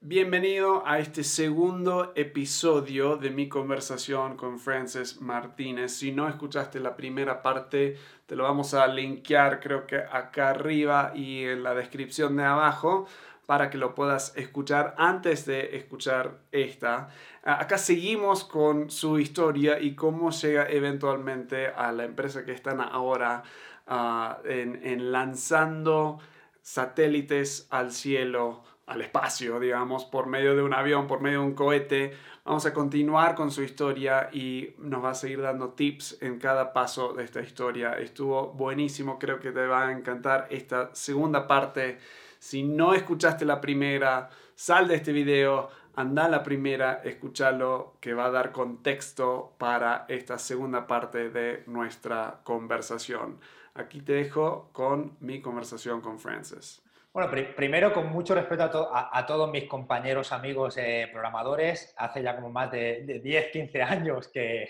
Bienvenido a este segundo episodio de mi conversación con Frances Martínez. Si no escuchaste la primera parte, te lo vamos a linkear creo que acá arriba y en la descripción de abajo para que lo puedas escuchar antes de escuchar esta. Acá seguimos con su historia y cómo llega eventualmente a la empresa que están ahora ah, en lanzando satélites al cielo al espacio, digamos, por medio de un avión, por medio de un cohete. Vamos a continuar con su historia y nos va a seguir dando tips en cada paso de esta historia. Estuvo buenísimo, creo que te va a encantar esta segunda parte. Si no escuchaste la primera, sal de este video, anda a la primera, escúchalo, que va a dar contexto para esta segunda parte de nuestra conversación. Aquí te dejo con mi conversación con Francis. Bueno, primero, con mucho respeto a, todos mis compañeros, amigos eh, programadores, hace ya como más de, 10, 15 años que,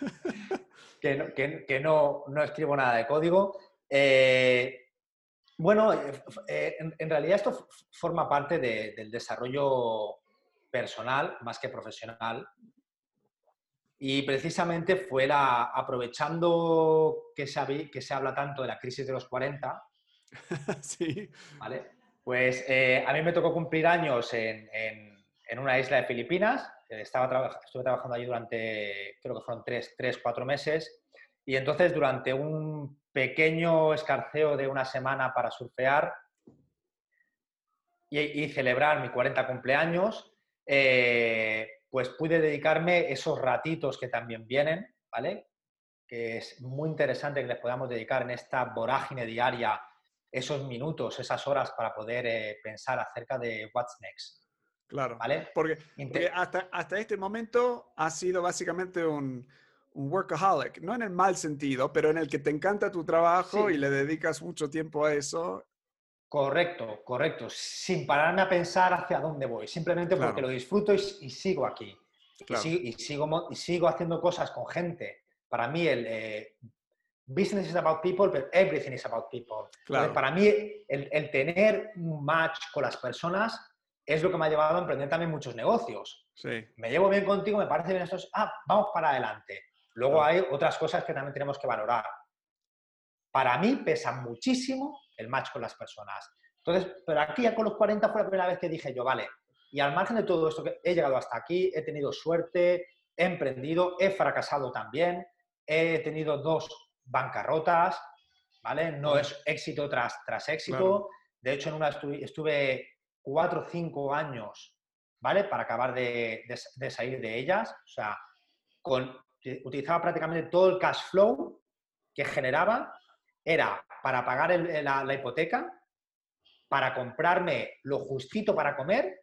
que, no, escribo nada de código. Eh, bueno, eh, en, realidad esto forma parte del desarrollo personal más que profesional. Y precisamente fue la, aprovechando que se, que se habla tanto de la crisis de los 40, sí. ¿Vale? Pues eh, a mí me tocó cumplir años en, en, una isla de Filipinas. Estaba estuve trabajando allí durante, creo que fueron tres, tres, cuatro meses. Y entonces, durante un pequeño escarceo de una semana para surfear y, celebrar mi 40 cumpleaños, eh, pues pude dedicarme esos ratitos que también vienen, ¿vale? Que es muy interesante que les podamos dedicar en esta vorágine diaria esos minutos, esas horas para poder eh, pensar acerca de what's next. Claro. ¿Vale? Porque, hasta, hasta, este momento ha sido básicamente un, un, workaholic, no en el mal sentido, pero en el que te encanta tu trabajo y le dedicas mucho tiempo a eso. Correcto, correcto. Sin pararme a pensar hacia dónde voy, simplemente porque lo disfruto y, sigo aquí. Y, sigo, y, sigo, haciendo cosas con gente. Para mí, el, eh, business is about people, but everything is about people. para mí, el, tener un match con las personas es lo que me ha llevado a emprender también muchos negocios. Sí. Me llevo bien contigo, me parece bien esto, ah, vamos para adelante. Luego hay otras cosas que también tenemos que valorar. Para mí pesa muchísimo el match con las personas. Entonces, pero aquí ya con los 40 fue la primera vez que dije yo, vale, y al margen de todo esto que he llegado hasta aquí, he tenido suerte, he emprendido, he fracasado también, he tenido dos bancarrotas, ¿vale? No es éxito tras, tras éxito. De hecho, en una estuve, cuatro o cinco años, ¿vale? Para acabar de, salir de ellas. O sea, con, utilizaba prácticamente todo el cash flow que generaba, era para pagar la, hipoteca, para comprarme lo justito para comer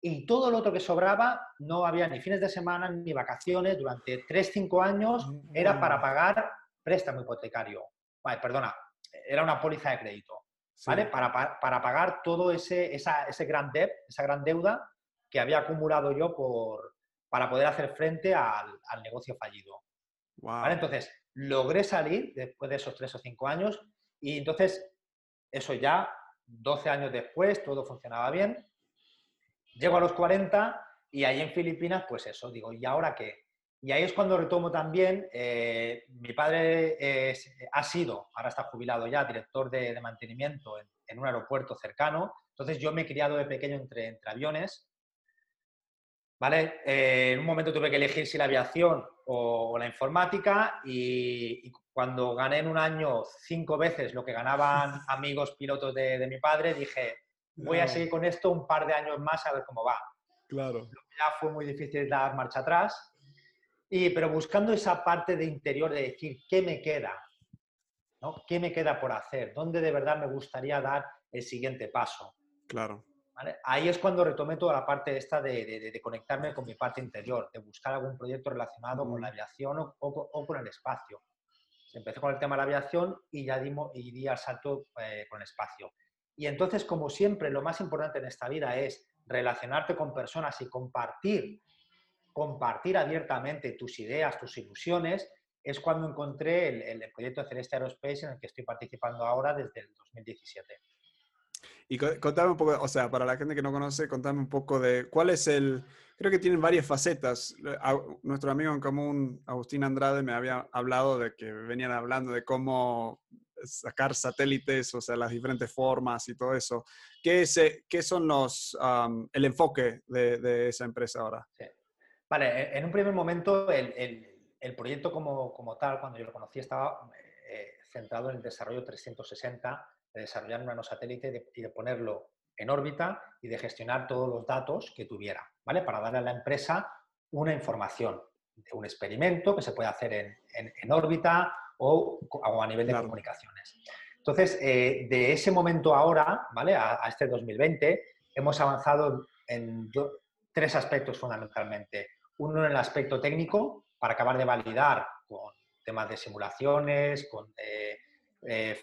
y todo lo otro que sobraba no había ni fines de semana ni vacaciones. Durante 3-5 años era para pagar préstamo hipotecario, vale, perdona, era una póliza de crédito, ¿vale? Para, para, pagar todo ese, ese gran debt, esa gran deuda que había acumulado yo por, para poder hacer frente al, al negocio fallido. ¿Vale? Entonces, logré salir después de esos tres o cinco años y entonces, eso ya, 12 años después, todo funcionaba bien. Llego a los 40 y ahí en Filipinas, pues eso, digo, ¿y ahora qué? Y ahí es cuando retomo también, eh, mi padre ha sido, ahora está jubilado ya, director de, mantenimiento en, un aeropuerto cercano, entonces yo me he criado de pequeño entre, entre aviones, ¿vale? Eh, en un momento tuve que elegir si la aviación o, la informática y, cuando gané en un año cinco veces lo que ganaban amigos pilotos de, mi padre, dije, voy a seguir con esto un par de años más a ver cómo va. Claro. Ya fue muy difícil dar marcha atrás y, pero buscando esa parte de interior de decir, ¿qué me queda? ¿no? ¿Qué me queda por hacer? ¿Dónde de verdad me gustaría dar el siguiente paso? Claro. Ahí es cuando retomé toda la parte esta de, de, conectarme con mi parte interior, de buscar algún proyecto relacionado con la aviación o, o, con el espacio. Empecé con el tema de la aviación y ya dimos, y di al salto eh, con el espacio. Y entonces, como siempre, lo más importante en esta vida es relacionarte con personas y compartir compartir abiertamente tus ideas, tus ilusiones, es cuando encontré el, proyecto Celeste Aerospace en el que estoy participando ahora desde el 2017. Y contame un poco, o sea, para la gente que no conoce, contame un poco de cuál es el, creo que tienen varias facetas. Nuestro amigo en común, Agustín Andrade, me había hablado de que venían hablando de cómo sacar satélites, o sea, las diferentes formas y todo eso. ¿Qué, es, eh, qué son los, el enfoque de, esa empresa ahora? Vale, e, en un primer momento el, el, proyecto como, como, tal, cuando yo lo conocí, estaba eh, centrado en el desarrollo 360, de desarrollar un nanosatélite y de ponerlo en órbita y de gestionar todos los datos que tuviera, ¿vale? Para darle a la empresa una información de un experimento que se puede hacer en, en, órbita o, a nivel de comunicaciones. Entonces, eh, de ese momento ahora, ¿vale? A, este 2020, hemos avanzado en tres aspectos fundamentalmente. Uno en el aspecto técnico, para acabar de validar con temas de simulaciones, con eh, eh,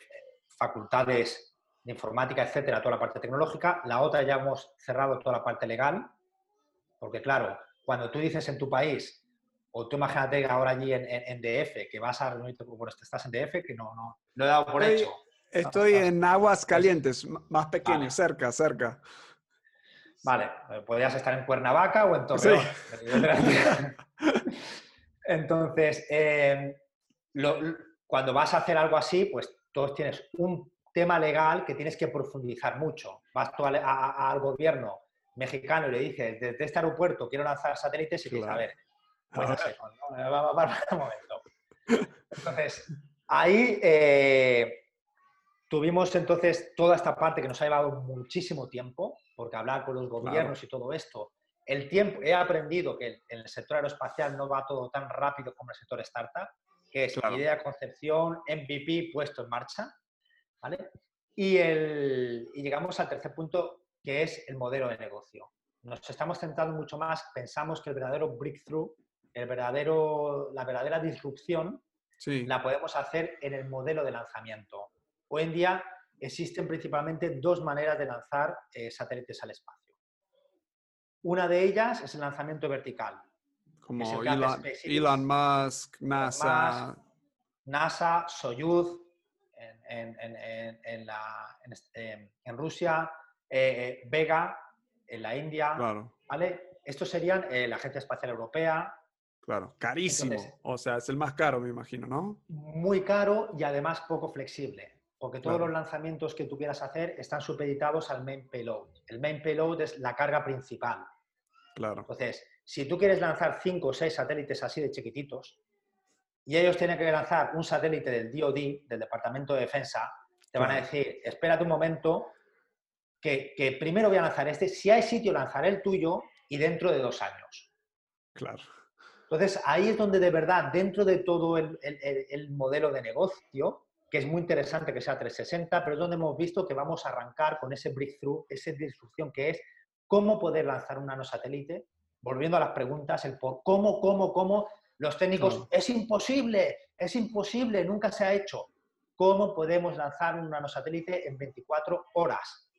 facultades de informática, etcétera, toda la parte tecnológica. La otra ya hemos cerrado toda la parte legal, porque claro, cuando tú dices en tu país, o tú imagínate ahora allí en, DF, que vas a reunirte, bueno, estás en DF, que no, no, lo he dado por hecho. Estoy en aguas calientes, más pequeño, cerca, cerca. Vale, eh, podrías estar en Cuernavaca o en Torreón. Entonces, eh, cuando vas a hacer algo así, pues todos tienes un tema legal que tienes que profundizar mucho. Vas tú al, gobierno mexicano y le dices, desde este aeropuerto quiero lanzar satélites y dices, a ver, pues no sé, un momento. Entonces, ahí eh, tuvimos entonces toda esta parte que nos ha llevado muchísimo tiempo, porque hablar con los gobiernos y todo esto, el tiempo, he aprendido que en el sector aeroespacial no va todo tan rápido como el sector startup, que es idea, concepción, MVP puesto en marcha, y, el, llegamos al tercer punto, que es el modelo de negocio. Nos estamos centrando mucho más, pensamos que el verdadero breakthrough, el verdadero, la verdadera disrupción, la podemos hacer en el modelo de lanzamiento. Hoy en día existen principalmente dos maneras de lanzar eh, satélites al espacio. Una de ellas es el lanzamiento vertical. Como Elon, Musk, NASA. NASA, Soyuz, en, la, en, Rusia, eh, Vega, en la India, ¿vale? Estos serían eh, la Agencia Espacial Europea. Claro, carísimo. o sea, es el más caro, me imagino, ¿no? Muy caro y además poco flexible, porque todos los lanzamientos que tú quieras hacer están supeditados al main payload. El main payload es la carga principal. Claro. Entonces, si tú quieres lanzar cinco o seis satélites así de chiquititos, y ellos tienen que lanzar un satélite del DoD, del Departamento de Defensa, te van a decir, espérate un momento, que, primero voy a lanzar este, si hay sitio lanzaré el tuyo y dentro de dos años. Claro. Entonces, ahí es donde de verdad, dentro de todo el, el, modelo de negocio, que es muy interesante que sea 360, pero es donde hemos visto que vamos a arrancar con ese breakthrough, esa disrupción que es cómo poder lanzar un nanosatélite, volviendo a las preguntas, el por cómo, cómo, cómo, los técnicos, es imposible, es imposible, nunca se ha hecho. ¿Cómo podemos lanzar un nanosatélite en 24 horas?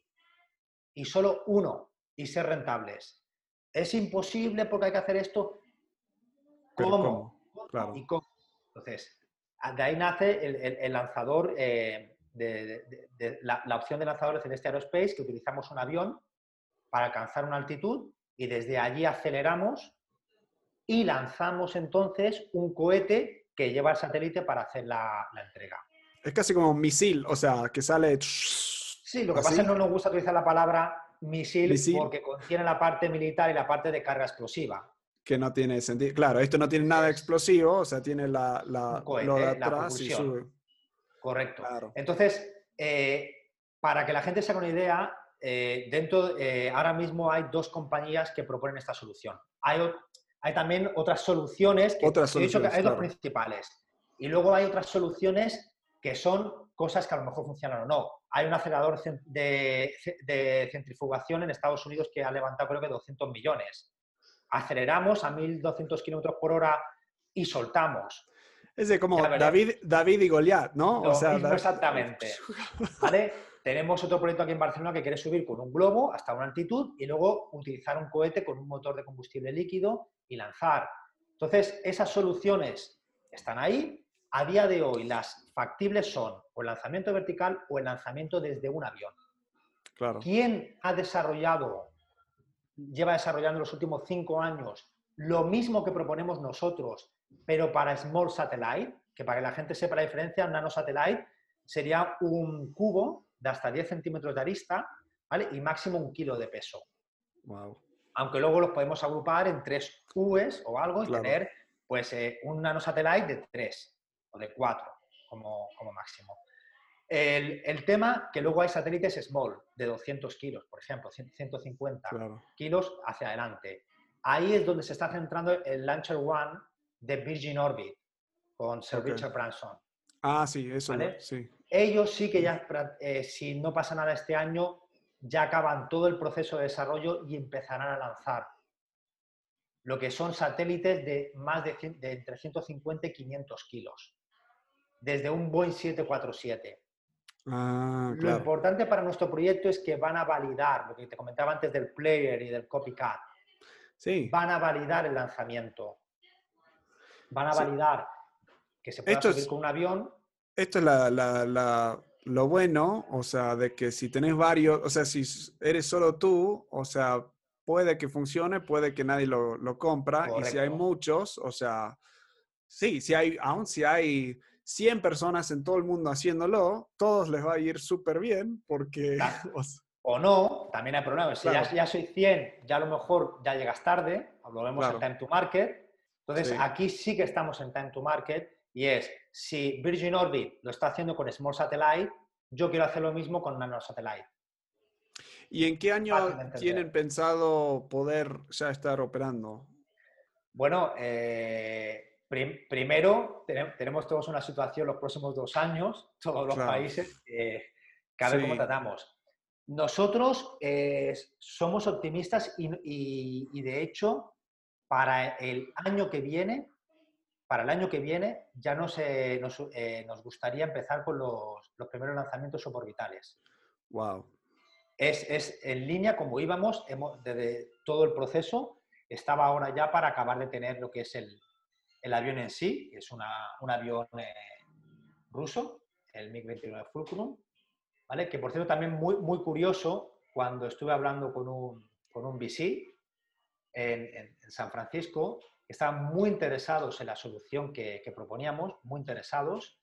Y solo uno, y ser rentables. Es imposible porque hay que hacer esto. ¿Cómo? Claro. ¿Y cómo? Entonces, de ahí nace el, lanzador, eh, de, la, la, opción de lanzador de Celeste Aerospace, que utilizamos un avión para alcanzar una altitud y desde allí aceleramos y lanzamos entonces un cohete que lleva el satélite para hacer la, entrega. Es casi como un misil, o sea, que sale... Sí, lo que pasa es que no nos gusta utilizar la palabra misil, porque contiene la parte militar y la parte de carga explosiva. Que no tiene sentido. Claro, esto no tiene nada explosivo, o sea, tiene la, la, lo de atrás y sube. Correcto. Entonces, eh, para que la gente se haga una idea, eh, dentro, eh, ahora mismo hay dos compañías que proponen esta solución. Hay, hay también otras soluciones, que otras he dicho que hay dos principales. Y luego hay otras soluciones que son cosas que a lo mejor funcionan o no. Hay un acelerador de, centrifugación en Estados Unidos que ha levantado creo que 200 millones. Aceleramos a 1.200 kilómetros por hora y soltamos. Es de como David, David y Goliat, ¿no? o sea, exactamente. ¿Vale? Tenemos otro proyecto aquí en Barcelona que quiere subir con un globo hasta una altitud y luego utilizar un cohete con un motor de combustible líquido y lanzar. Entonces, esas soluciones están ahí. A día de hoy, las factibles son o el lanzamiento vertical o el lanzamiento desde un avión. Claro. ¿Quién ha desarrollado, lleva desarrollando los últimos cinco años lo mismo que proponemos nosotros, pero para Small Satellite? Que para que la gente sepa la diferencia, un nanosatellite sería un cubo de hasta 10 centímetros de arista ¿vale? y máximo un kilo de peso. Wow. Aunque luego los podemos agrupar en tres U's o algo y tener pues, eh, un nanosatellite de 3 o de 4 como, como máximo. El, el, tema que luego hay satélites small de 200 kilos, por ejemplo, 150 kilos hacia adelante. Ahí es donde se está centrando el Launcher One de Virgin Orbit con Sir Richard Branson. Ah, sí, eso. Sí. Ellos sí que ya, eh, si no pasa nada este año, ya acaban todo el proceso de desarrollo y empezarán a lanzar lo que son satélites de más de, de entre 150 y 500 kilos, desde un Boeing 747. Ah, lo importante para nuestro proyecto es que van a validar, lo que te comentaba antes del player y del copycat, sí. van a validar el lanzamiento, van a validar que se pueda subir con un avión. Esto es la, la, lo bueno, o sea, de que si tenés varios, o sea, si eres solo tú, o sea, puede que funcione, puede que nadie lo, lo compra, y si hay muchos, o sea, sí, si hay, aún si hay 100 personas en todo el mundo haciéndolo, todos les va a ir súper bien porque... O, no, también hay problemas. Si ya, soy 100, ya a lo mejor ya llegas tarde, lo vemos en Time to Market. Entonces, aquí sí que estamos en Time to Market y es, si Virgin Orbit lo está haciendo con Small Satellite, yo quiero hacer lo mismo con Nano Satellite. ¿Y en qué año tienen pensado poder ya estar operando? Bueno, eh, primero, tenemos todos una situación los próximos dos años, todos los países, que a ver cómo tratamos. Nosotros eh, somos optimistas y, de hecho, para el año que viene, para el año que viene ya nos, eh, nos, gustaría empezar con los, los, primeros lanzamientos suborbitales. Wow. Es, es, en línea como íbamos hemos, desde todo el proceso. Estaba ahora ya para acabar de tener lo que es el, el avión en sí, es un avión eh, ruso, el MiG-29 Fulcrum, ¿vale? que por cierto también muy, muy curioso, cuando estuve hablando con un, con un VC en, San Francisco, estaban muy interesados en la solución que, proponíamos, muy interesados,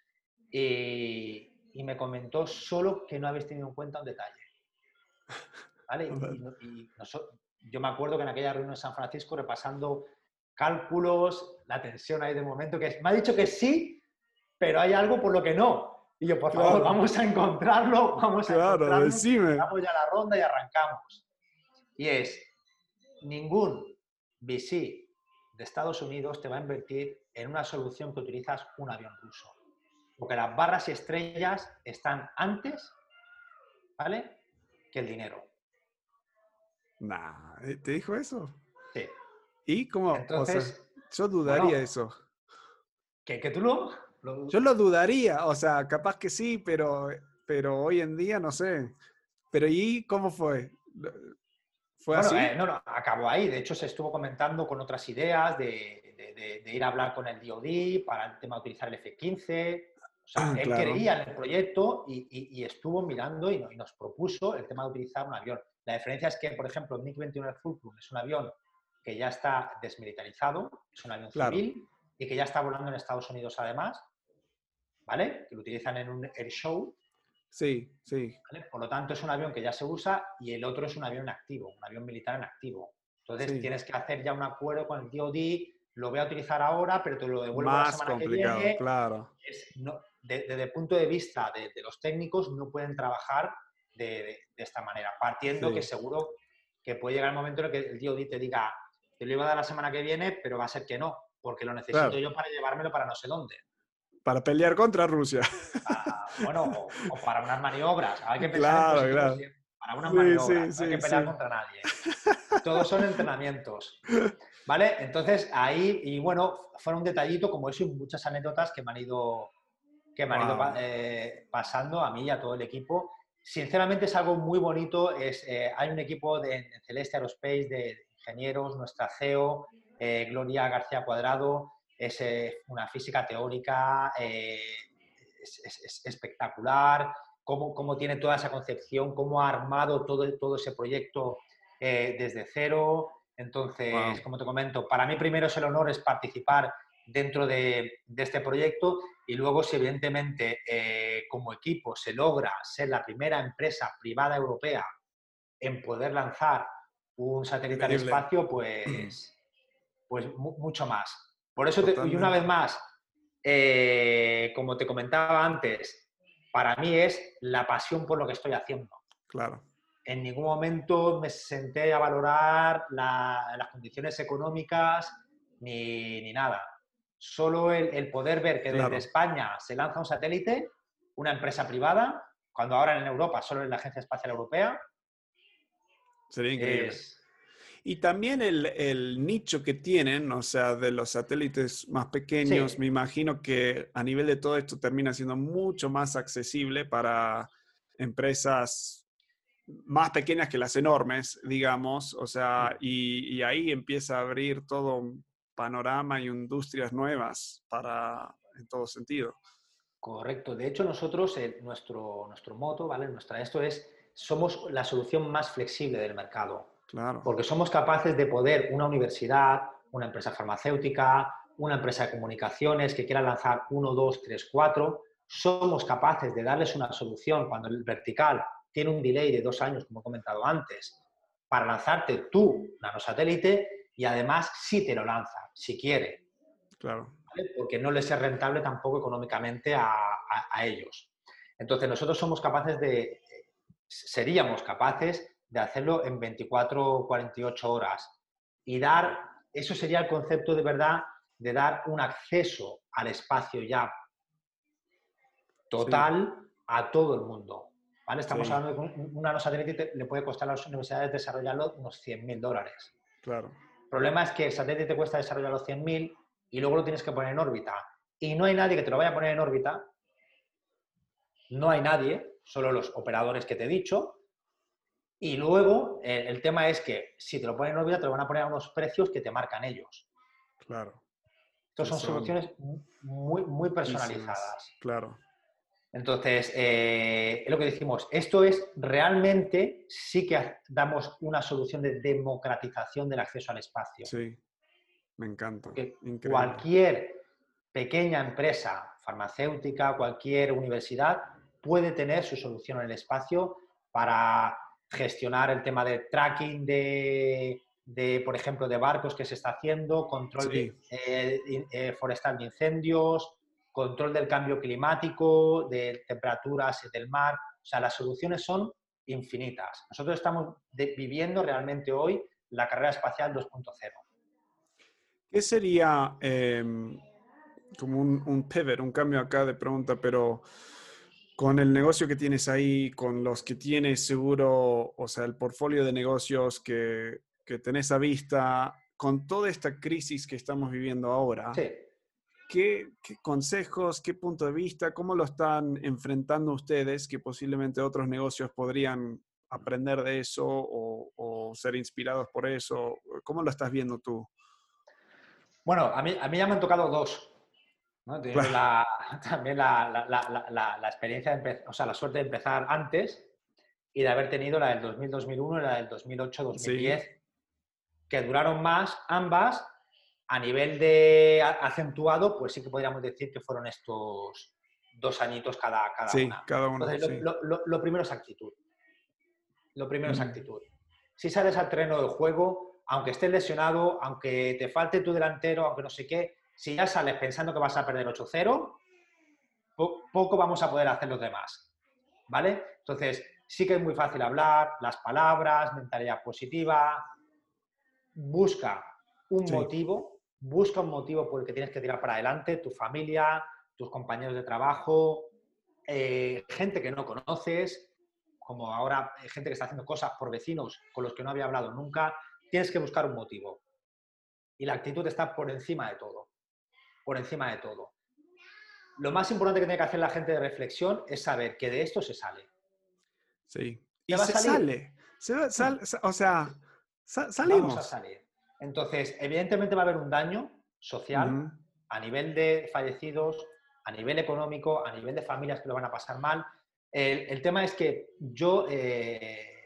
y, me comentó solo que no habéis tenido en cuenta un detalle. ¿Vale? Y, yo me acuerdo que en aquella reunión en San Francisco, repasando cálculos, la tensión ahí de momento, que es, me ha dicho que sí, pero hay algo por lo que no. Y yo, por favor, vamos a encontrarlo, vamos a claro, encontrarlo. Decime. Damos ya la ronda y arrancamos. Y es, ningún VC de Estados Unidos te va a invertir en una solución que utilizas un avión ruso. Porque las barras y estrellas están antes, ¿vale? Que el dinero. Nah, ¿te dijo eso? Sí. ¿Y cómo? Entonces, yo dudaría eso. ¿Que, que tú lo, Yo lo dudaría, o sea, capaz que sí, pero, pero hoy en día no sé. Pero ¿y cómo fue? ¿Fue así? Eh, no, no, acabó ahí. De hecho, se estuvo comentando con otras ideas de, de, ir a hablar con el DOD para el tema de utilizar el F-15. O sea, él creía en el proyecto y, y, estuvo mirando y, y, nos propuso el tema de utilizar un avión. La diferencia es que, por ejemplo, el MiG-21 Fulcrum es un avión que ya está desmilitarizado, es un avión civil y que ya está volando en Estados Unidos además, ¿vale? Que lo utilizan en un air show. Sí, sí. Por lo tanto, es un avión que ya se usa y el otro es un avión activo, un avión militar en activo. Entonces, tienes que hacer ya un acuerdo con el DOD, lo voy a utilizar ahora, pero te lo devuelvo la semana que viene. claro. desde el punto de vista de, los técnicos, no pueden trabajar de, esta manera, partiendo que seguro que puede llegar el momento en el que el DOD te diga, te lo iba a dar la semana que viene, pero va a ser que no, porque lo necesito yo para llevármelo para no sé dónde. Para pelear contra Rusia. Ah, bueno, o, para unas maniobras. Hay que pensar claro, Para unas maniobras. no hay que pelear contra nadie. Todos son entrenamientos. ¿Vale? Entonces, ahí, y bueno, fue un detallito como eso y muchas anécdotas que me han ido, que me han ido eh, pasando a mí y a todo el equipo. Sinceramente es algo muy bonito. Es, eh, hay un equipo de, Celeste Aerospace de, ingenieros, nuestra CEO, eh, Gloria García Cuadrado, es eh, una física teórica, eh, es, espectacular, cómo, cómo tiene toda esa concepción, cómo ha armado todo, todo ese proyecto desde cero. Entonces, como te comento, para mí primero es el honor es participar dentro de, de este proyecto y luego si evidentemente como equipo se logra ser la primera empresa privada europea en poder lanzar un satélite al espacio, pues, pues mucho más. Por eso, y una vez más, eh, como te comentaba antes, para mí es la pasión por lo que estoy haciendo. Claro. En ningún momento me senté a valorar las condiciones económicas ni, ni nada. Solo el, poder ver que desde España se lanza un satélite, una empresa privada, cuando ahora en Europa solo en la Agencia Espacial Europea. Sería increíble. Y también el, nicho que tienen, o sea, de los satélites más pequeños, me imagino que a nivel de todo esto termina siendo mucho más accesible para empresas más pequeñas que las enormes, digamos, o sea, y, y ahí empieza a abrir todo un panorama y industrias nuevas para, en todo sentido. Correcto. De hecho, nosotros, nuestro, nuestro moto, ¿vale? Nuestra, esto es, somos la solución más flexible del mercado. Porque somos capaces de poder, una universidad, una empresa farmacéutica, una empresa de comunicaciones que quiera lanzar uno, dos, tres, cuatro, somos capaces de darles una solución cuando el vertical tiene un delay de dos años, como he comentado antes, para lanzarte tu nanosatélite y además si te lo lanza, si quiere. Claro. Porque no les es rentable tampoco económicamente a, a ellos. Entonces nosotros somos capaces de, seríamos capaces de hacerlo en 24 o 48 horas y dar, eso sería el concepto de verdad de dar un acceso al espacio ya total a todo el mundo. ¿vale? Estamos hablando de que un nanosatélite le puede costar a las universidades desarrollarlo unos 100.000 dólares. Claro. El problema es que el satélite te cuesta desarrollar los 100.000 y luego lo tienes que poner en órbita. Y no hay nadie que te lo vaya a poner en órbita. No hay nadie, solo los operadores que te he dicho, y luego el, tema es que si te lo ponen en órbita, te lo van a poner a unos precios que te marcan ellos. Claro. Entonces son, soluciones muy, muy personalizadas. Claro. Entonces, eh, es lo que decimos, esto es realmente, sí que damos una solución de democratización del acceso al espacio. Sí, me encanta. cualquier pequeña empresa farmacéutica, cualquier universidad puede tener su solución en el espacio para gestionar el tema de tracking de, por ejemplo, de barcos que se está haciendo, control de, eh, eh, forestal de incendios, control del cambio climático, de temperaturas del mar. O sea, las soluciones son infinitas. Nosotros estamos viviendo realmente hoy la carrera espacial 2.0. ¿Qué sería em, como un, un pivot, un cambio acá de pregunta, pero con el negocio que tienes ahí, con los que tienes seguro, o sea, el portfolio de negocios que, que tenés a vista, con toda esta crisis que estamos viviendo ahora, ¿qué, consejos, qué punto de vista, cómo lo están enfrentando ustedes que posiblemente otros negocios podrían aprender de eso o, o ser inspirados por eso? ¿Cómo lo estás viendo tú? Bueno, a mí, a mí ya me han tocado dos. también la, experiencia, o sea, la suerte de empezar antes y de haber tenido la del 2000-2001 y la del 2008-2010, que duraron más ambas. A nivel de acentuado, pues sí que podríamos decir que fueron estos dos añitos cada, cada sí, Cada uno lo, primero es actitud. Lo primero es actitud. Si sales al terreno del juego, aunque estés lesionado, aunque te falte tu delantero, aunque no sé qué, si ya sales pensando que vas a perder 8-0, poco vamos a poder hacer los demás. ¿Vale? Entonces, sí que es muy fácil hablar, las palabras, mentalidad positiva. Busca un motivo, busca un motivo por el que tienes que tirar para adelante, tu familia, tus compañeros de trabajo, eh, gente que no conoces, como ahora gente que está haciendo cosas por vecinos con los que no había hablado nunca, tienes que buscar un motivo. Y la actitud está por encima de todo por encima de todo. Lo más importante que tiene que hacer la gente de reflexión es saber que de esto se sale. Sí. Y se sale. o sea, salimos. Vamos a salir. Entonces, evidentemente va a haber un daño social a nivel de fallecidos, a nivel económico, a nivel de familias que lo van a pasar mal, El, tema es que yo eh,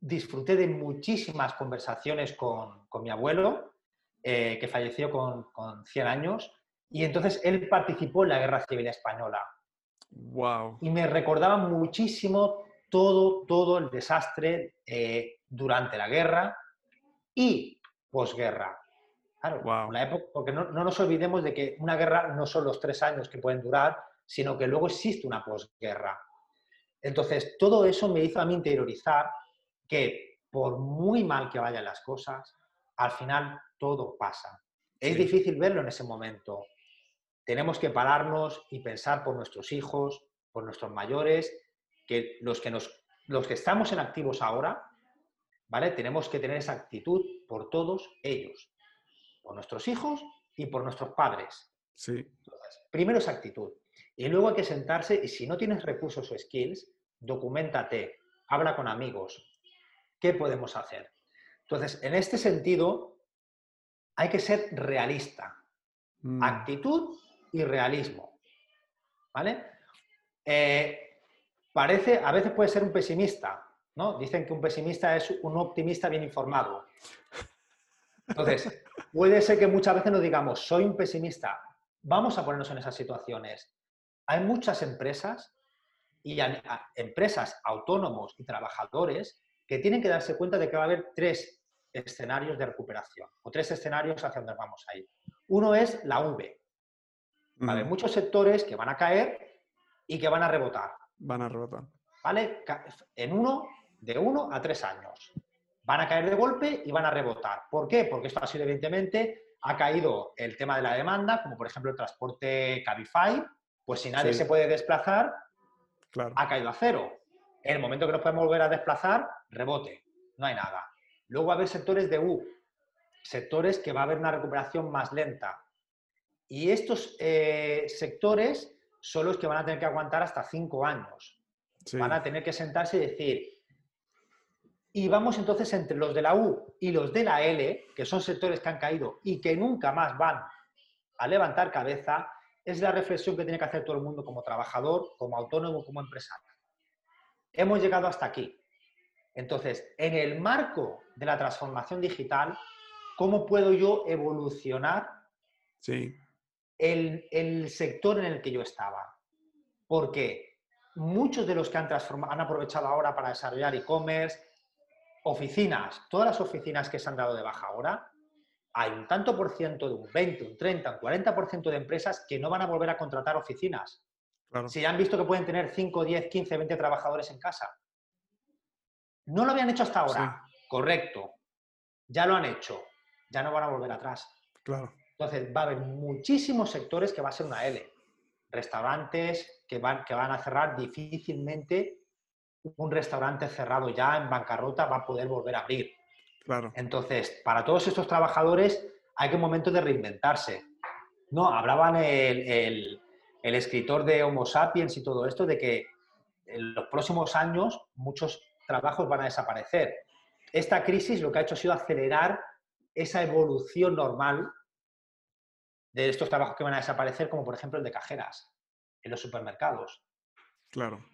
disfruté de muchísimas conversaciones con, mi abuelo, eh, que falleció con, con 100 años, y entonces él participó en la Guerra Civil Española. Wow. Y me recordaba muchísimo todo, todo el desastre eh, durante la guerra y posguerra. Claro, la época, porque no, no, nos olvidemos de que una guerra no son los tres años que pueden durar, sino que luego existe una posguerra. Entonces, todo eso me hizo a mí interiorizar que por muy mal que vayan las cosas, al final todo pasa. Es difícil verlo en ese momento. Tenemos que pararnos y pensar por nuestros hijos, por nuestros mayores, que los que, nos, los que estamos en activos ahora, ¿vale? Tenemos que tener esa actitud por todos ellos, por nuestros hijos y por nuestros padres. Sí. primero esa actitud. Y luego hay que sentarse y si no tienes recursos o skills, documentate, habla con amigos. ¿Qué podemos hacer? Entonces, en este sentido, hay que ser realista. Mm. Actitud y realismo. ¿Vale? Eh, parece, a veces puede ser un pesimista, ¿no? Dicen que un pesimista es un optimista bien informado. Entonces, puede ser que muchas veces nos digamos, soy un pesimista. Vamos a ponernos en esas situaciones. Hay muchas empresas y empresas, autónomos y trabajadores que tienen que darse cuenta de que va a haber tres escenarios de recuperación o tres escenarios hacia donde vamos a ir. Uno es la V. Va a haber muchos sectores que van a caer y que van a rebotar. Van a rebotar. ¿Vale? En uno, de uno a tres años. Van a caer de golpe y van a rebotar. ¿Por qué? Porque esto ha sido, evidentemente, ha caído el tema de la demanda, como por ejemplo el transporte Cabify, pues si nadie se puede desplazar, ha caído a cero. En el momento que nos podemos volver a desplazar, rebote, no hay nada. Luego va a haber sectores de U, sectores que va a haber una recuperación más lenta. Y estos eh, sectores son los que van a tener que aguantar hasta cinco años. Van a tener que sentarse y decir, y vamos entonces entre los de la U y los de la L, que son sectores que han caído y que nunca más van a levantar cabeza, es la reflexión que tiene que hacer todo el mundo como trabajador, como autónomo, como empresario. Hemos llegado hasta aquí. Entonces, en el marco de la transformación digital, ¿cómo puedo yo evolucionar sí el, sector en el que yo estaba. Porque muchos de los que han, han aprovechado ahora para desarrollar e-commerce, oficinas, todas las oficinas que se han dado de baja ahora, hay un tanto por ciento de un 20, un 30, un 40% de empresas que no van a volver a contratar oficinas. Si ya han visto que pueden tener 5, 10, 15, 20 trabajadores en casa. No lo habían hecho hasta ahora. Correcto. Ya lo han hecho. Ya no van a volver atrás. Claro. Entonces, va a haber muchísimos sectores que va a ser una L. Restaurantes que van, que van a cerrar difícilmente. Un restaurante cerrado ya en bancarrota va a poder volver a abrir. Claro. Entonces, para todos estos trabajadores hay que un momento de reinventarse. No, hablaban el, el escritor de Homo sapiens y todo esto de que en los próximos años muchos trabajos van a desaparecer. Esta crisis lo que ha hecho ha sido acelerar esa evolución normal de estos trabajos que van a desaparecer, como por ejemplo el de cajeras en los supermercados. Claro.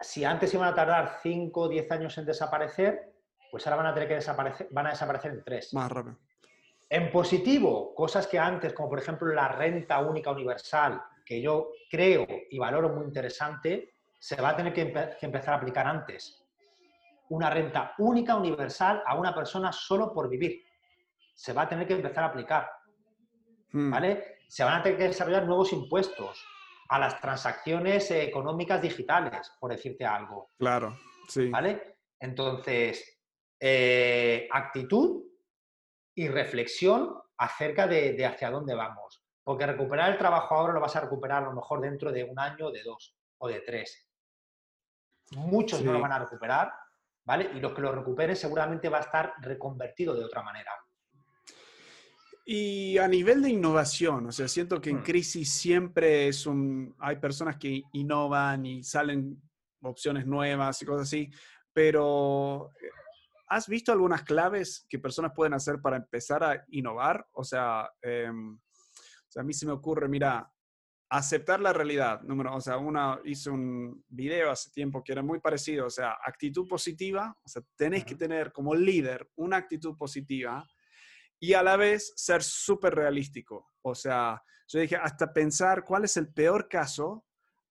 Si antes iban a tardar 5 o 10 años en desaparecer, pues ahora van a tener que desaparecer, van a desaparecer en 3. Más rápido. En positivo, cosas que antes, como por ejemplo la renta única universal, que yo creo y valoro muy interesante, se va a tener que, que empezar a aplicar antes. Una renta única universal a una persona solo por vivir. Se va a tener que empezar a aplicar. Mm. ¿vale? Se van a tener que desarrollar nuevos impuestos a las transacciones económicas digitales, por decirte algo. Claro, sí. ¿Vale? Entonces, eh, actitud y reflexión acerca de, hacia dónde vamos. Porque recuperar el trabajo ahora lo vas a recuperar a lo mejor dentro de un año, de dos o de tres. Muchos no lo van a recuperar, ¿vale? Y los que lo recuperen seguramente va a estar reconvertido de otra manera. Y a nivel de innovación, o sea, siento que en mm. crisis siempre es un, hay personas que innovan y salen opciones nuevas y cosas así, pero eh, ¿has visto algunas claves que personas pueden hacer para empezar a innovar? O sea, em, a mí se me ocurre, mira, aceptar la realidad. Número, o sea, una hizo un video hace tiempo que era muy parecido, o sea, actitud positiva, o sea, tenés que tener como líder una actitud positiva y a la vez ser súper realístico. O sea, yo dije, hasta pensar cuál es el peor caso,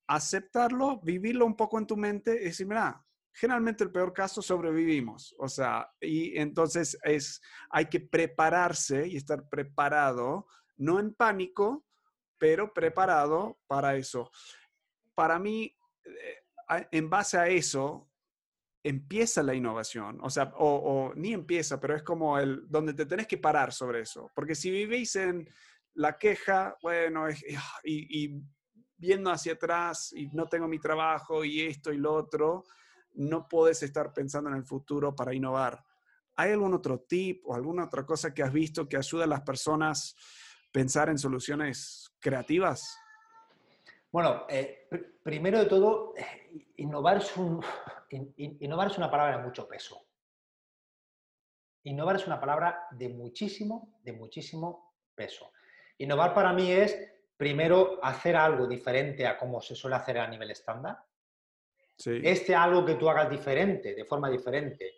aceptarlo, vivirlo un poco en tu mente y decir, mira, generalmente el peor caso sobrevivimos. O sea, y entonces es, hay que prepararse y estar preparado, no en pánico, pero preparado para eso. Para mí, eh, en base a eso, empieza la innovación. O sea, o, ni empieza, pero es como el donde te tenés que parar sobre eso. Porque si vivís en la queja, bueno, y, y viendo hacia atrás y no tengo mi trabajo y esto y lo otro, no puedes estar pensando en el futuro para innovar. ¿Hay algún otro tip o alguna otra cosa que has visto que ayuda a las personas pensar en soluciones creativas? Bueno, eh, primero de todo, eh, innovar es, un, innovar es una palabra de mucho peso. Innovar es una palabra de muchísimo, de muchísimo peso. Innovar para mí es, primero, hacer algo diferente a como se suele hacer a nivel estándar. Este algo que tú hagas diferente, de forma diferente,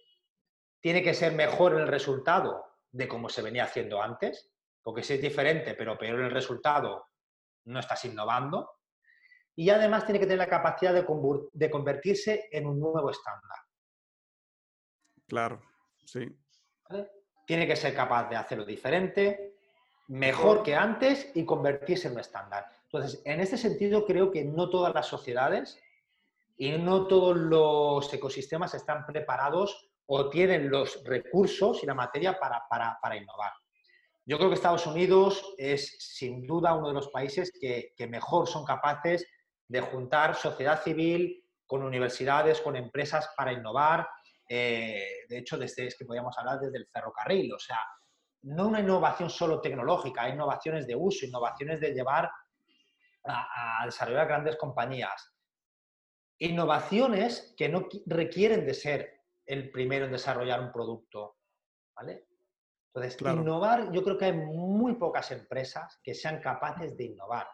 tiene que ser mejor el resultado de como se venía haciendo antes, porque si es diferente pero peor el resultado, no estás innovando. Y además tiene que tener la capacidad de, convertirse en un nuevo estándar. Claro, sí. Tiene que ser capaz de hacerlo diferente, mejor que antes y convertirse en un estándar. Entonces, en este sentido, creo que no todas las sociedades y no todos los ecosistemas están preparados o tienen los recursos y la materia para, para, innovar. Yo creo que Estados Unidos es sin duda uno de los países que, mejor son capaces de juntar sociedad civil con universidades, con empresas para innovar. Eh, de hecho, desde es que podríamos hablar desde el ferrocarril, o sea, no una innovación solo tecnológica, hay innovaciones de uso, innovaciones de llevar a, a desarrollar grandes compañías innovaciones que no requieren de ser el primero en desarrollar un producto. ¿vale? Entonces, innovar, yo creo que hay muy pocas empresas que sean capaces de innovar.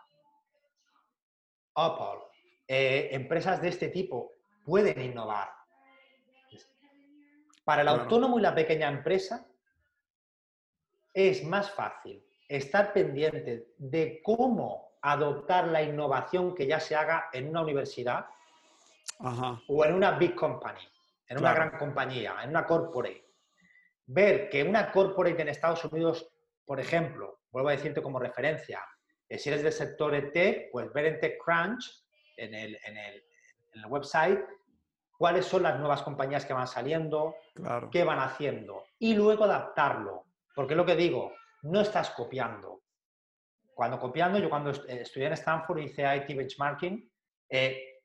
Apple, eh, empresas de este tipo pueden innovar. Para el autónomo y la pequeña empresa es más fácil estar pendiente de cómo adoptar la innovación que ya se haga en una universidad o en una big company, en una gran compañía, en una corporate. Ver que una corporate en Estados Unidos, por ejemplo, vuelvo a decirte como referencia, que si eres del sector tech, pues ver en TechCrunch, en el, en el, en el website, cuáles son las nuevas compañías que van saliendo, qué van haciendo, y luego adaptarlo. Porque lo que digo, no estás copiando. Cuando copiando, yo cuando estudié en Stanford hice IT benchmarking, eh,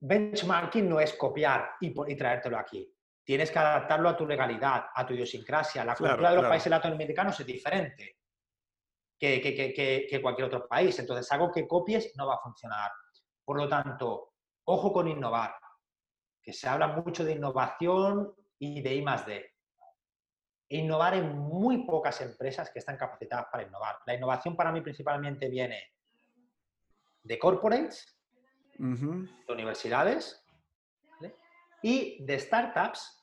benchmarking no es copiar y, traértelo aquí. Tienes que adaptarlo a tu legalidad, a tu idiosincrasia. La cultura de los países latinoamericanos es diferente que, cualquier otro país. Entonces, algo que copies no va a funcionar. Por lo tanto, ojo con innovar, que se habla mucho de innovación y de I más D. Innovar en muy pocas empresas que están capacitadas para innovar. La innovación para mí principalmente viene de corporates de universidades y de startups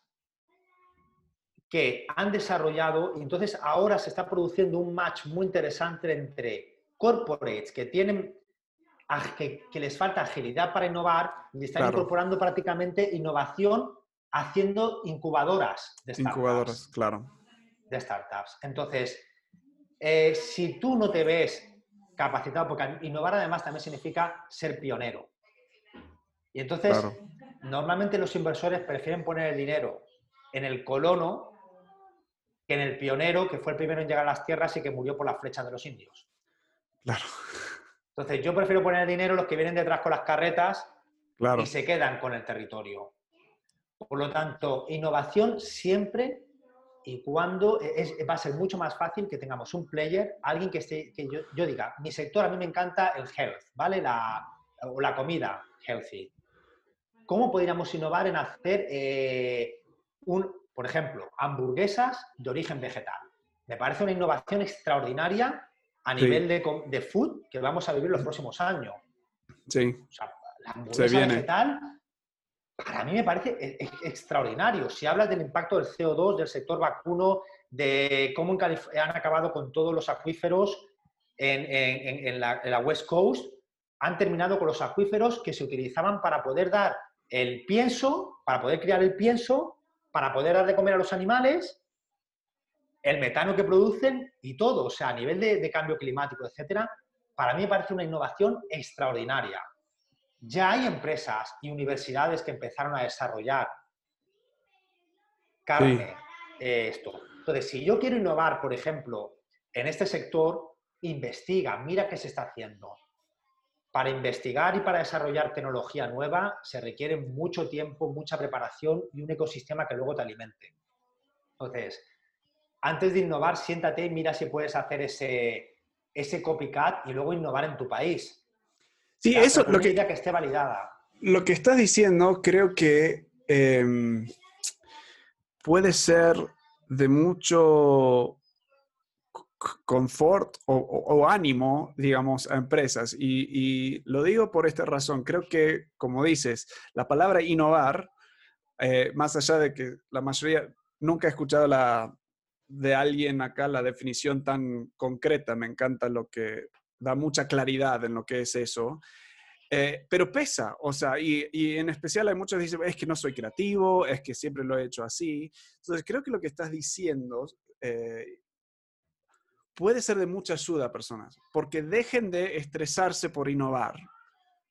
que han desarrollado, y entonces ahora se está produciendo un match muy interesante entre corporates que tienen que, les falta agilidad para innovar y están incorporando prácticamente innovación haciendo incubadoras de startups. Incubadoras, claro. De startups. Entonces, eh, si tú no te ves capacitado, porque innovar además también significa ser pionero. Y entonces, normalmente los inversores prefieren poner el dinero en el colono que en el pionero, que fue el primero en llegar a las tierras y que murió por las flechas de los indios. Claro. Entonces, yo prefiero poner el dinero los que vienen detrás con las carretas y se quedan con el territorio. Por lo tanto, innovación siempre y cuando va a ser mucho más fácil que tengamos un player, alguien que esté, que yo, yo diga, mi sector a mí me encanta el health, ¿vale? La, o la comida healthy. ¿Cómo podríamos innovar en hacer, eh, un, por ejemplo, hamburguesas de origen vegetal? Me parece una innovación extraordinaria a nivel de, de, food que vamos a vivir los próximos años. Sí. O sea, la hamburguesa vegetal, para mí me parece e, e, extraordinario. Si hablas del impacto del CO2, del sector vacuno, de cómo han acabado con todos los acuíferos en, la, West Coast, han terminado con los acuíferos que se utilizaban para poder dar el pienso, para poder criar el pienso, para poder dar de comer a los animales, el metano que producen y todo. O sea, a nivel de, de cambio climático, etcétera, para mí me parece una innovación extraordinaria. Ya hay empresas y universidades que empezaron a desarrollar carne, eh, esto. Entonces, si yo quiero innovar, por ejemplo, en este sector, investiga, mira qué se está haciendo. Para investigar y para desarrollar tecnología nueva se requiere mucho tiempo, mucha preparación y un ecosistema que luego te alimente. Entonces, antes de innovar, siéntate y mira si puedes hacer ese, ese copycat y luego innovar en tu país. Sí, eso lo que, que esté validada. Lo que estás diciendo creo que em, puede ser de mucho confort o, ánimo, digamos, a empresas. Y, lo digo por esta razón. Creo que, como dices, la palabra innovar, eh, más allá de que la mayoría, nunca he escuchado la, de alguien acá la definición tan concreta, me encanta lo que da mucha claridad en lo que es eso. Eh, pero pesa, o sea, y, en especial hay muchos que dicen, es que no soy creativo, es que siempre lo he hecho así. Entonces, creo que lo que estás diciendo eh, puede ser de mucha ayuda a personas, porque dejen de estresarse por innovar.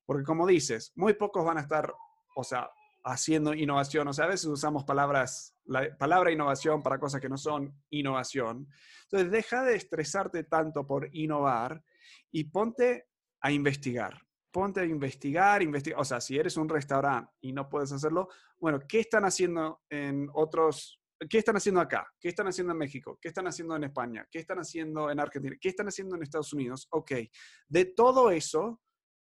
Porque como dices, muy pocos van a estar, o sea, haciendo innovación. O sea, a veces usamos palabras, la palabra innovación para cosas que no son innovación. Entonces, deja de estresarte tanto por innovar y ponte a investigar. Ponte a investigar, investigar. O sea, si eres un restaurante y no puedes hacerlo, bueno, ¿qué están haciendo en otros ¿Qué están haciendo acá? ¿Qué están haciendo en México? ¿Qué están haciendo en España? ¿Qué están haciendo en Argentina? ¿Qué están haciendo en Estados Unidos? Ok, de todo eso,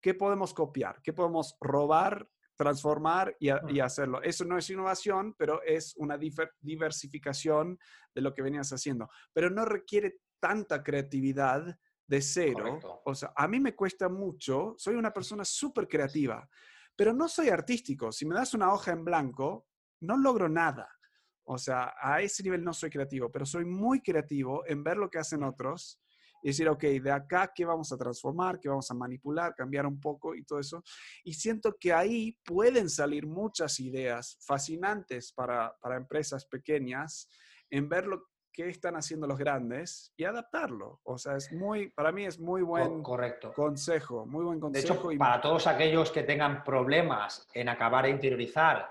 ¿qué podemos copiar? ¿Qué podemos robar, transformar y, y hacerlo? Eso no es innovación, pero es una diversificación de lo que venías haciendo. Pero no requiere tanta creatividad de cero. O sea, a mí me cuesta mucho, soy una persona súper creativa, pero no soy artístico. Si me das una hoja en blanco, no logro nada. O sea, a ese nivel no soy creativo, pero soy muy creativo en ver lo que hacen otros y decir, ok, de acá, ¿qué vamos a transformar? ¿Qué vamos a manipular? Cambiar un poco y todo eso. Y siento que ahí pueden salir muchas ideas fascinantes para, para empresas pequeñas en ver lo que están haciendo los grandes y adaptarlo. O sea, es muy, para mí es muy buen Correcto. consejo, muy buen consejo. De hecho, para todos aquellos que tengan problemas en acabar de interiorizar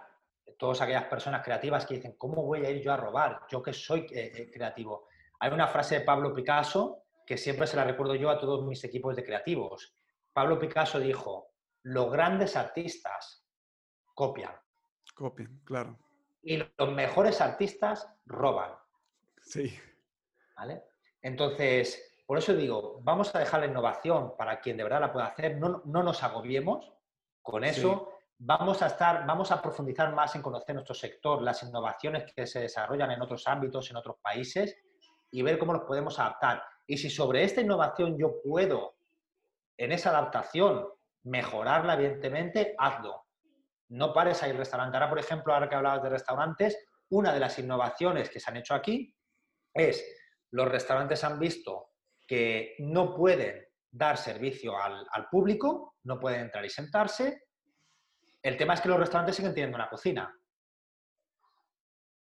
todas aquellas personas creativas que dicen, ¿cómo voy a ir yo a robar? Yo que soy eh, eh, creativo. Hay una frase de Pablo Picasso que siempre se la recuerdo yo a todos mis equipos de creativos. Pablo Picasso dijo, los grandes artistas copian. Copian, claro. Y los mejores artistas roban. Sí. ¿Vale? Entonces, por eso digo, vamos a dejar la innovación para quien de verdad la pueda hacer, no, no nos agobiemos con eso vamos a estar, vamos a profundizar más en conocer nuestro sector, las innovaciones que se desarrollan en otros ámbitos, en otros países y ver cómo los podemos adaptar. Y si sobre esta innovación yo puedo, en esa adaptación, mejorarla, evidentemente, hazlo. No pares a ir al restaurante. Ahora, por ejemplo, ahora que hablabas de restaurantes, una de las innovaciones que se han hecho aquí es los restaurantes han visto que no pueden dar servicio al, al público, no pueden entrar y sentarse, el tema es que los restaurantes siguen teniendo una cocina.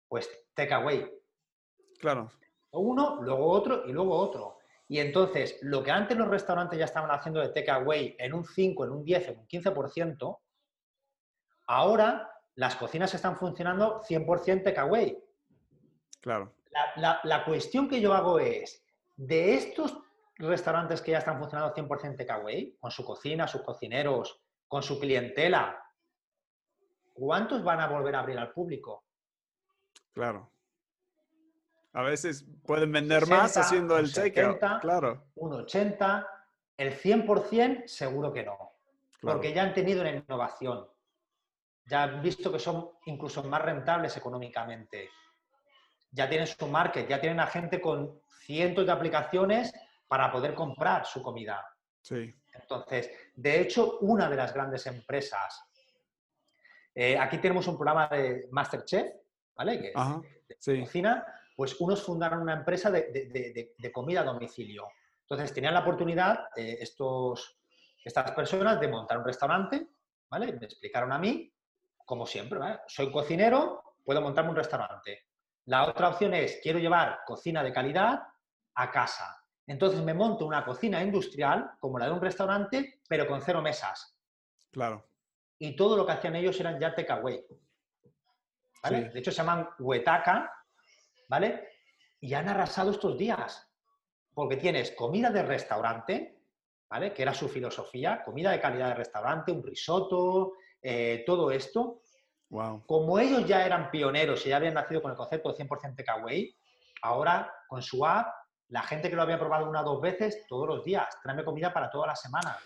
Pues takeaway. Claro. Uno, luego otro y luego otro. Y entonces, lo que antes los restaurantes ya estaban haciendo de takeaway en un 5, en un 10, en un 15%, ahora las cocinas están funcionando 100% takeaway. Claro. La, la, cuestión que yo hago es, de estos restaurantes que ya están funcionando 100% takeaway, con su cocina, sus cocineros, con su clientela, ¿cuántos van a volver a abrir al público? Claro. A veces pueden vender más haciendo el check-out. Claro. Un 80, el 100% seguro que no. Porque ya han tenido una innovación. Ya han visto que son incluso más rentables económicamente. Ya tienen su market, ya tienen a gente con cientos de aplicaciones para poder comprar su comida. Sí. Entonces, de hecho, una de las grandes empresas, eh, aquí tenemos un programa de Masterchef, ¿vale? Que, Ajá, de sí. cocina, pues unos fundaron una empresa de, de- de- de comida a domicilio. Entonces, tenían la oportunidad, eh, estos, estas personas, de montar un restaurante, ¿vale? Me explicaron a mí, como siempre, ¿vale? Soy cocinero, puedo montarme un restaurante. La otra opción es, quiero llevar cocina de calidad a casa. Entonces me monto una cocina industrial, como la de un restaurante, pero con cero mesas. Claro. Y todo lo que hacían ellos eran ya takeaway. ¿Vale? Sí. De hecho, se llaman huetaca, ¿vale? Y han arrasado estos días. Porque tienes comida de restaurante, ¿vale? Que era su filosofía, comida de calidad de restaurante, un risotto, eh, todo esto. Wow. Como ellos ya eran pioneros y ya habían nacido con el concepto de 100% takeaway, ahora con su app, la gente que lo había probado una o dos veces, todos los días, tráeme comida para toda la semana,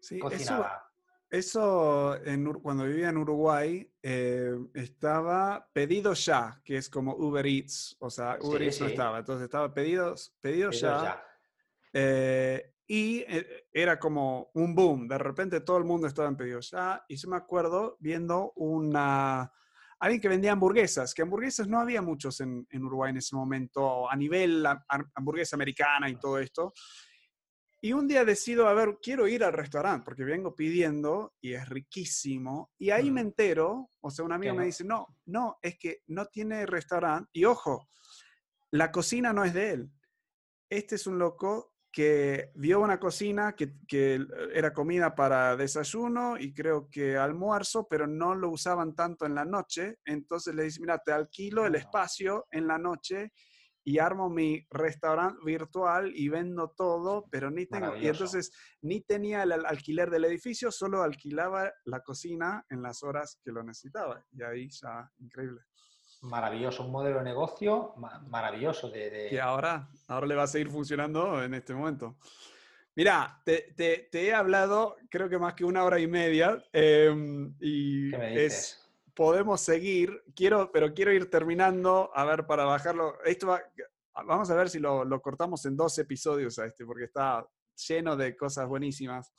Sí, cocinada. eso en Ur- cuando vivía en Uruguay eh, estaba pedido ya, que es como Uber Eats, o sea, Uber Sí, Eats no estaba, entonces estaba pedidos, pedido Ellos ya, ya. eh, y eh, era como un boom, de repente todo el mundo estaba en pedido ya, y yo me acuerdo viendo una, alguien que vendía hamburguesas, que hamburguesas no había muchos en, en Uruguay en ese momento, a nivel ha- hamburguesa americana y todo esto, y un día decido, a ver, quiero ir al restaurante porque vengo pidiendo y es riquísimo. Y ahí me Ujú. entero, o sea, un amigo me no. dice, no, no, es que no tiene restaurante. Y ojo, la cocina no es de él. Este es un loco que vio una cocina que, que era comida para desayuno y creo que almuerzo, pero no lo usaban tanto en la noche. Entonces le dice, mira, te alquilo el espacio en la noche y armo mi restaurante virtual y vendo todo, pero ni tengo. Y entonces ni tenía el al- alquiler del edificio, solo alquilaba la cocina en las horas que lo necesitaba. Y ahí ya, increíble. Maravilloso, un modelo de negocio ma- maravilloso. De, de- Que ahora, ahora le va a seguir funcionando en este momento. Mira, te, te- te he hablado creo que más que una hora y media em, y ¿Qué me es, dices? Podemos seguir, quiero, pero quiero ir terminando, a ver, para bajarlo. Esto va- vamos a ver si lo, lo cortamos en dos episodios a este, porque está lleno de cosas buenísimas.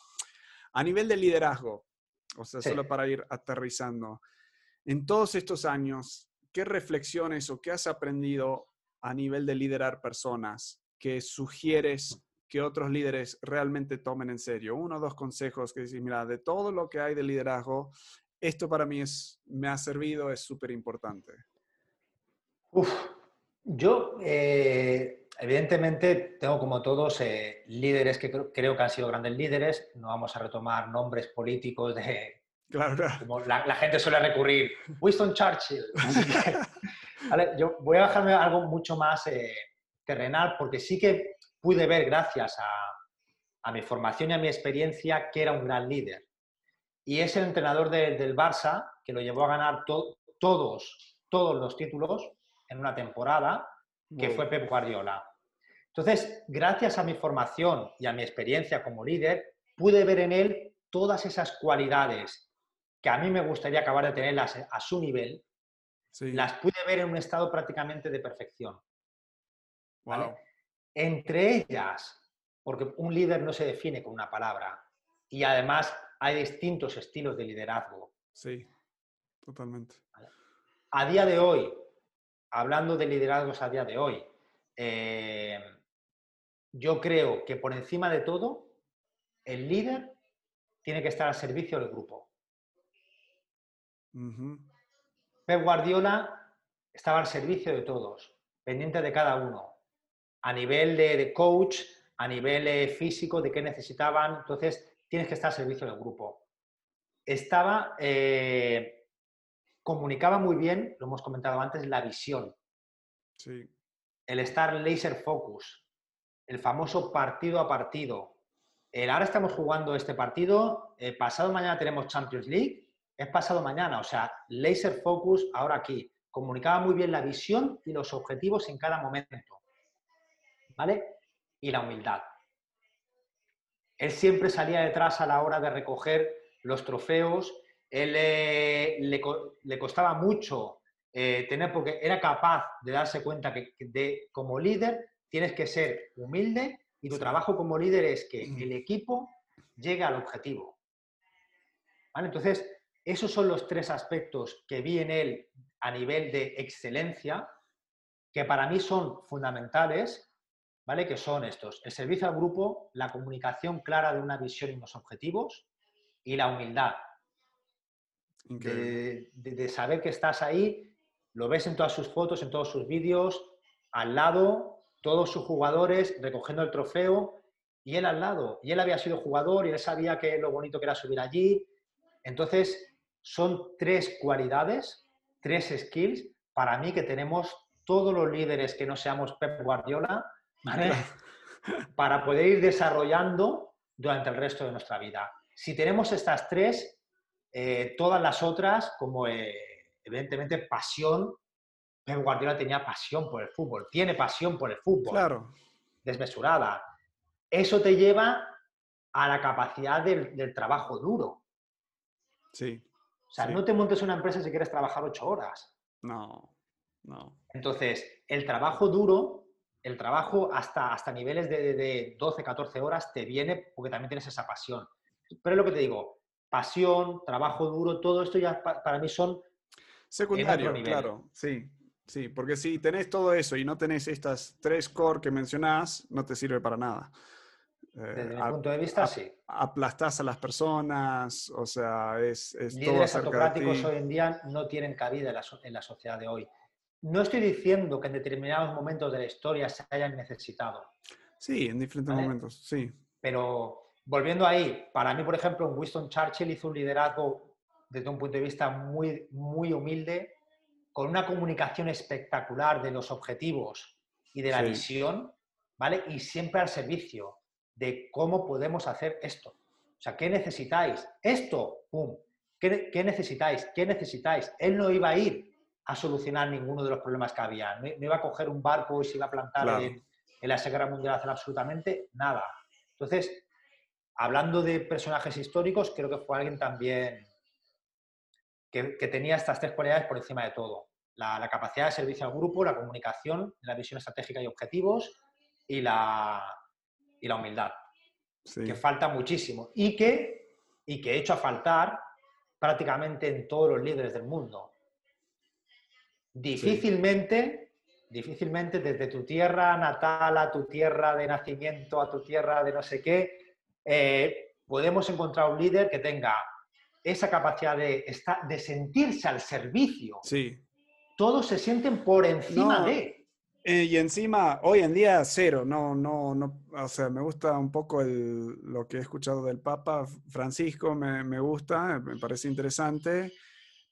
A nivel de liderazgo, o sea, Sí. solo para ir aterrizando. En todos estos años, ¿qué reflexiones o qué has aprendido a nivel de liderar personas que sugieres que otros líderes realmente tomen en serio? Uno o dos consejos que dices, mira, de todo lo que hay de liderazgo, esto para mí es, me ha servido, es súper importante. Uf, yo, eh, evidentemente, tengo como todos eh, líderes que creo, creo que han sido grandes líderes. No vamos a retomar nombres políticos de Claro, claro. como la, la gente suele recurrir. Winston Churchill. Yo voy a bajarme a algo mucho más eh, terrenal porque sí que pude ver, gracias a, a mi formación y a mi experiencia, que era un gran líder. Y es el entrenador de- del Barça que lo llevó a ganar to- todos, todos los títulos en una temporada, que fue Pep Guardiola. Entonces, gracias a mi formación y a mi experiencia como líder, pude ver en él todas esas cualidades que a mí me gustaría acabar de tenerlas a su nivel, Sí. las pude ver en un estado prácticamente de perfección. ¿vale? Wow. Entre ellas, porque un líder no se define con una palabra, y además hay distintos estilos de liderazgo. Sí, totalmente. A día de hoy, hablando de liderazgos a día de hoy, eh, yo creo que por encima de todo, el líder tiene que estar al servicio del grupo. Pep Guardiola estaba al servicio de todos, pendiente de cada uno, a nivel de, de coach, a nivel eh, físico, de qué necesitaban. Entonces, tienes que estar al servicio del grupo. Estaba, eh, comunicaba muy bien, lo hemos comentado antes, la visión, Sí, el estar laser focus, el famoso partido a partido. El, ahora estamos jugando este partido, eh, pasado mañana tenemos Champions League, es pasado mañana, o sea, laser focus ahora aquí. Comunicaba muy bien la visión y los objetivos en cada momento. ¿Vale? Y la humildad. Él siempre salía detrás a la hora de recoger los trofeos. Él eh, le, co- le costaba mucho eh, tener, porque era capaz de darse cuenta que, que de, como líder tienes que ser humilde Y tu trabajo como líder es que el equipo llegue al objetivo. ¿Vale? Entonces, esos son los tres aspectos que vi en él a nivel de excelencia, que para mí son fundamentales, ¿vale? Que son estos, el servicio al grupo, la comunicación clara de una visión y unos objetivos y la humildad. De, de, saber que estás ahí, lo ves en todas sus fotos, en todos sus vídeos, al lado, todos sus jugadores recogiendo el trofeo y él al lado. Y él había sido jugador y él sabía que lo bonito que era subir allí. Entonces, son tres cualidades, tres skills para mí que tenemos todos los líderes que no seamos Pep Guardiola, para poder ir desarrollando durante el resto de nuestra vida. Si tenemos estas tres, eh, todas las otras, como eh, evidentemente pasión, Pep Guardiola tenía pasión por el fútbol, tiene pasión por el fútbol. Claro. Desmesurada. Eso te lleva a la capacidad del, trabajo duro. Sí. O sea, no te montes una empresa si quieres trabajar ocho horas. No, no. Entonces, el trabajo duro, el trabajo hasta, hasta niveles de, de 12, 14 horas te viene porque también tienes esa pasión. Pero es lo que te digo, pasión, trabajo duro, todo esto ya para mí son... Secundario, claro, sí. Sí, porque si tenés todo eso y no tenés estas tres core que mencionás, no te sirve para nada. Desde mi eh, punto de vista, sí. Aplastás a las personas, o sea, es, es Líderes autocráticos hoy en día no tienen cabida en la, en la, sociedad de hoy. No estoy diciendo que en determinados momentos de la historia se hayan necesitado. Sí, en diferentes momentos, sí. Pero volviendo ahí, para mí, por ejemplo, Winston Churchill hizo un liderazgo desde un punto de vista muy, muy humilde, con una comunicación espectacular de los objetivos y de la visión, ¿vale? Y siempre al servicio de cómo podemos hacer esto. O sea, ¿qué necesitáis? Esto, ¡pum! ¿Qué, necesitáis? ¿Qué necesitáis? Él no iba a ir a solucionar ninguno de los problemas que había. No, iba a coger un barco y se iba a plantar en, la Segunda Mundial a hacer absolutamente nada. Entonces, hablando de personajes históricos, creo que fue alguien también que, tenía estas tres cualidades por encima de todo. La, capacidad de servicio al grupo, la comunicación, la visión estratégica y objetivos y la, y la humildad, que falta muchísimo y que, y que he hecho a faltar prácticamente en todos los líderes del mundo. Difícilmente, difícilmente desde tu tierra natal a tu tierra de nacimiento, a tu tierra de no sé qué, eh, podemos encontrar un líder que tenga esa capacidad de, estar, de sentirse al servicio. Sí. Todos se sienten por encima de. Eh, y encima, hoy en día, cero. No, no, no. O sea, me gusta un poco el, lo que he escuchado del Papa Francisco, me, me gusta, me parece interesante.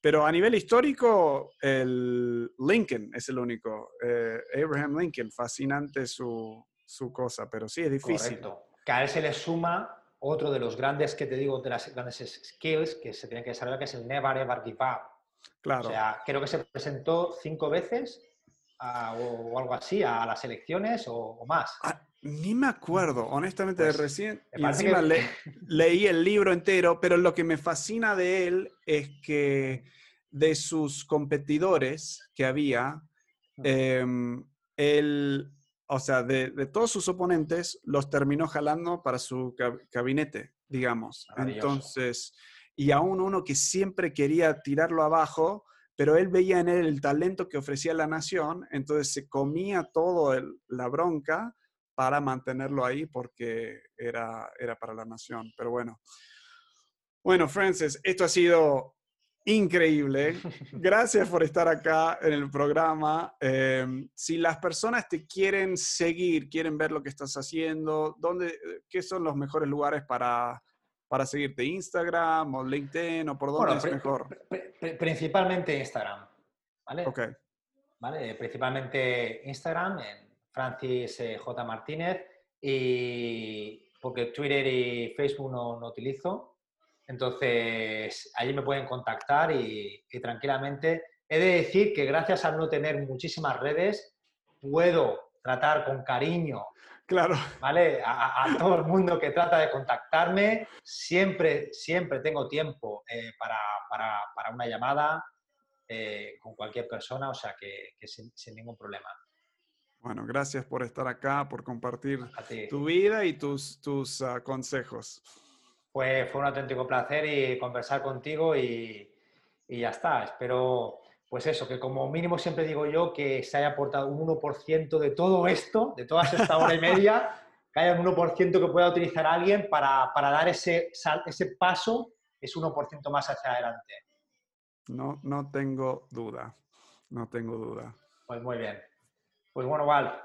Pero a nivel histórico, el Lincoln es el único. Eh, Abraham Lincoln, fascinante su, su, cosa, pero sí es difícil. Correcto. Que a él se le suma otro de los grandes que te digo, de las grandes skills que se tienen que desarrollar, que es el never ever give up. Claro. O sea, creo que se presentó cinco veces o, algo así a las elecciones o, más. Ah, ni me acuerdo, honestamente, de pues, recién. Y encima leí el libro entero, pero lo que me fascina de él es que de sus competidores que había, eh, él o sea, de, todos sus oponentes, los terminó jalando para su gabinete, digamos. Entonces, y aún uno que siempre quería tirarlo abajo, pero él veía en él el talento que ofrecía la nación, entonces se comía todo la bronca para mantenerlo ahí porque era, era para la nación. Pero bueno. Bueno, Francis, esto ha sido increíble. Gracias por estar acá en el programa. Em, si las personas te quieren seguir, quieren ver lo que estás haciendo, ¿dónde, ¿qué son los mejores lugares para, para seguirte? ¿Instagram o LinkedIn o por dónde es mejor? principalmente Instagram. ¿vale? Ok. ¿Vale? Principalmente Instagram, en Francis eh, J. Martínez, y porque Twitter y Facebook no, no utilizo. Entonces, allí me pueden contactar y, tranquilamente. He de decir que gracias a no tener muchísimas redes, puedo tratar con cariño Claro. ¿Vale? A, todo el mundo que trata de contactarme, siempre, siempre tengo tiempo eh, para, una llamada eh, con cualquier persona, o sea que, sin, ningún problema. Bueno, gracias por estar acá, por compartir tu vida y tus, tus ah, consejos. Pues fue un auténtico placer y conversar contigo y, y ya está. Espero, pues eso, que como mínimo siempre digo yo que se haya aportado un 1% de todo esto, de toda esta hora y media, que haya un 1% que pueda utilizar alguien para, para dar ese, ese paso, ese 1% más hacia adelante. No, no tengo duda, no tengo duda. Pues muy bien. Pues bueno, Val,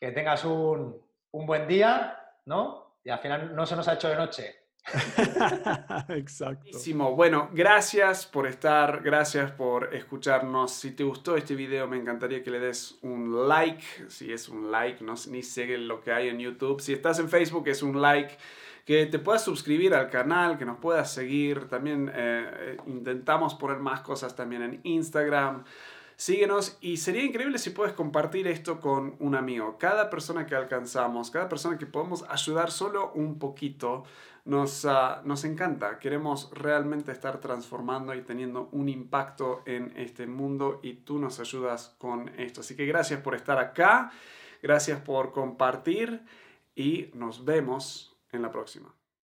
que tengas un, un buen día, ¿no? Y al final no se nos ha hecho de noche. Exacto. Bueno, gracias por estar, gracias por escucharnos. Si te gustó este video, me encantaría que le des un like. Si es un like, no ni sé lo que hay en YouTube. Si estás en Facebook, es un like. Que te puedas suscribir al canal, que nos puedas seguir. También eh, eh, intentamos poner más cosas también en Instagram. Síguenos y sería increíble si puedes compartir esto con un amigo. Cada persona que alcanzamos, cada persona que podemos ayudar solo un poquito, nos, ah, nos encanta. Queremos realmente estar transformando y teniendo un impacto en este mundo y tú nos ayudas con esto. Así que gracias por estar acá, gracias por compartir y nos vemos en la próxima.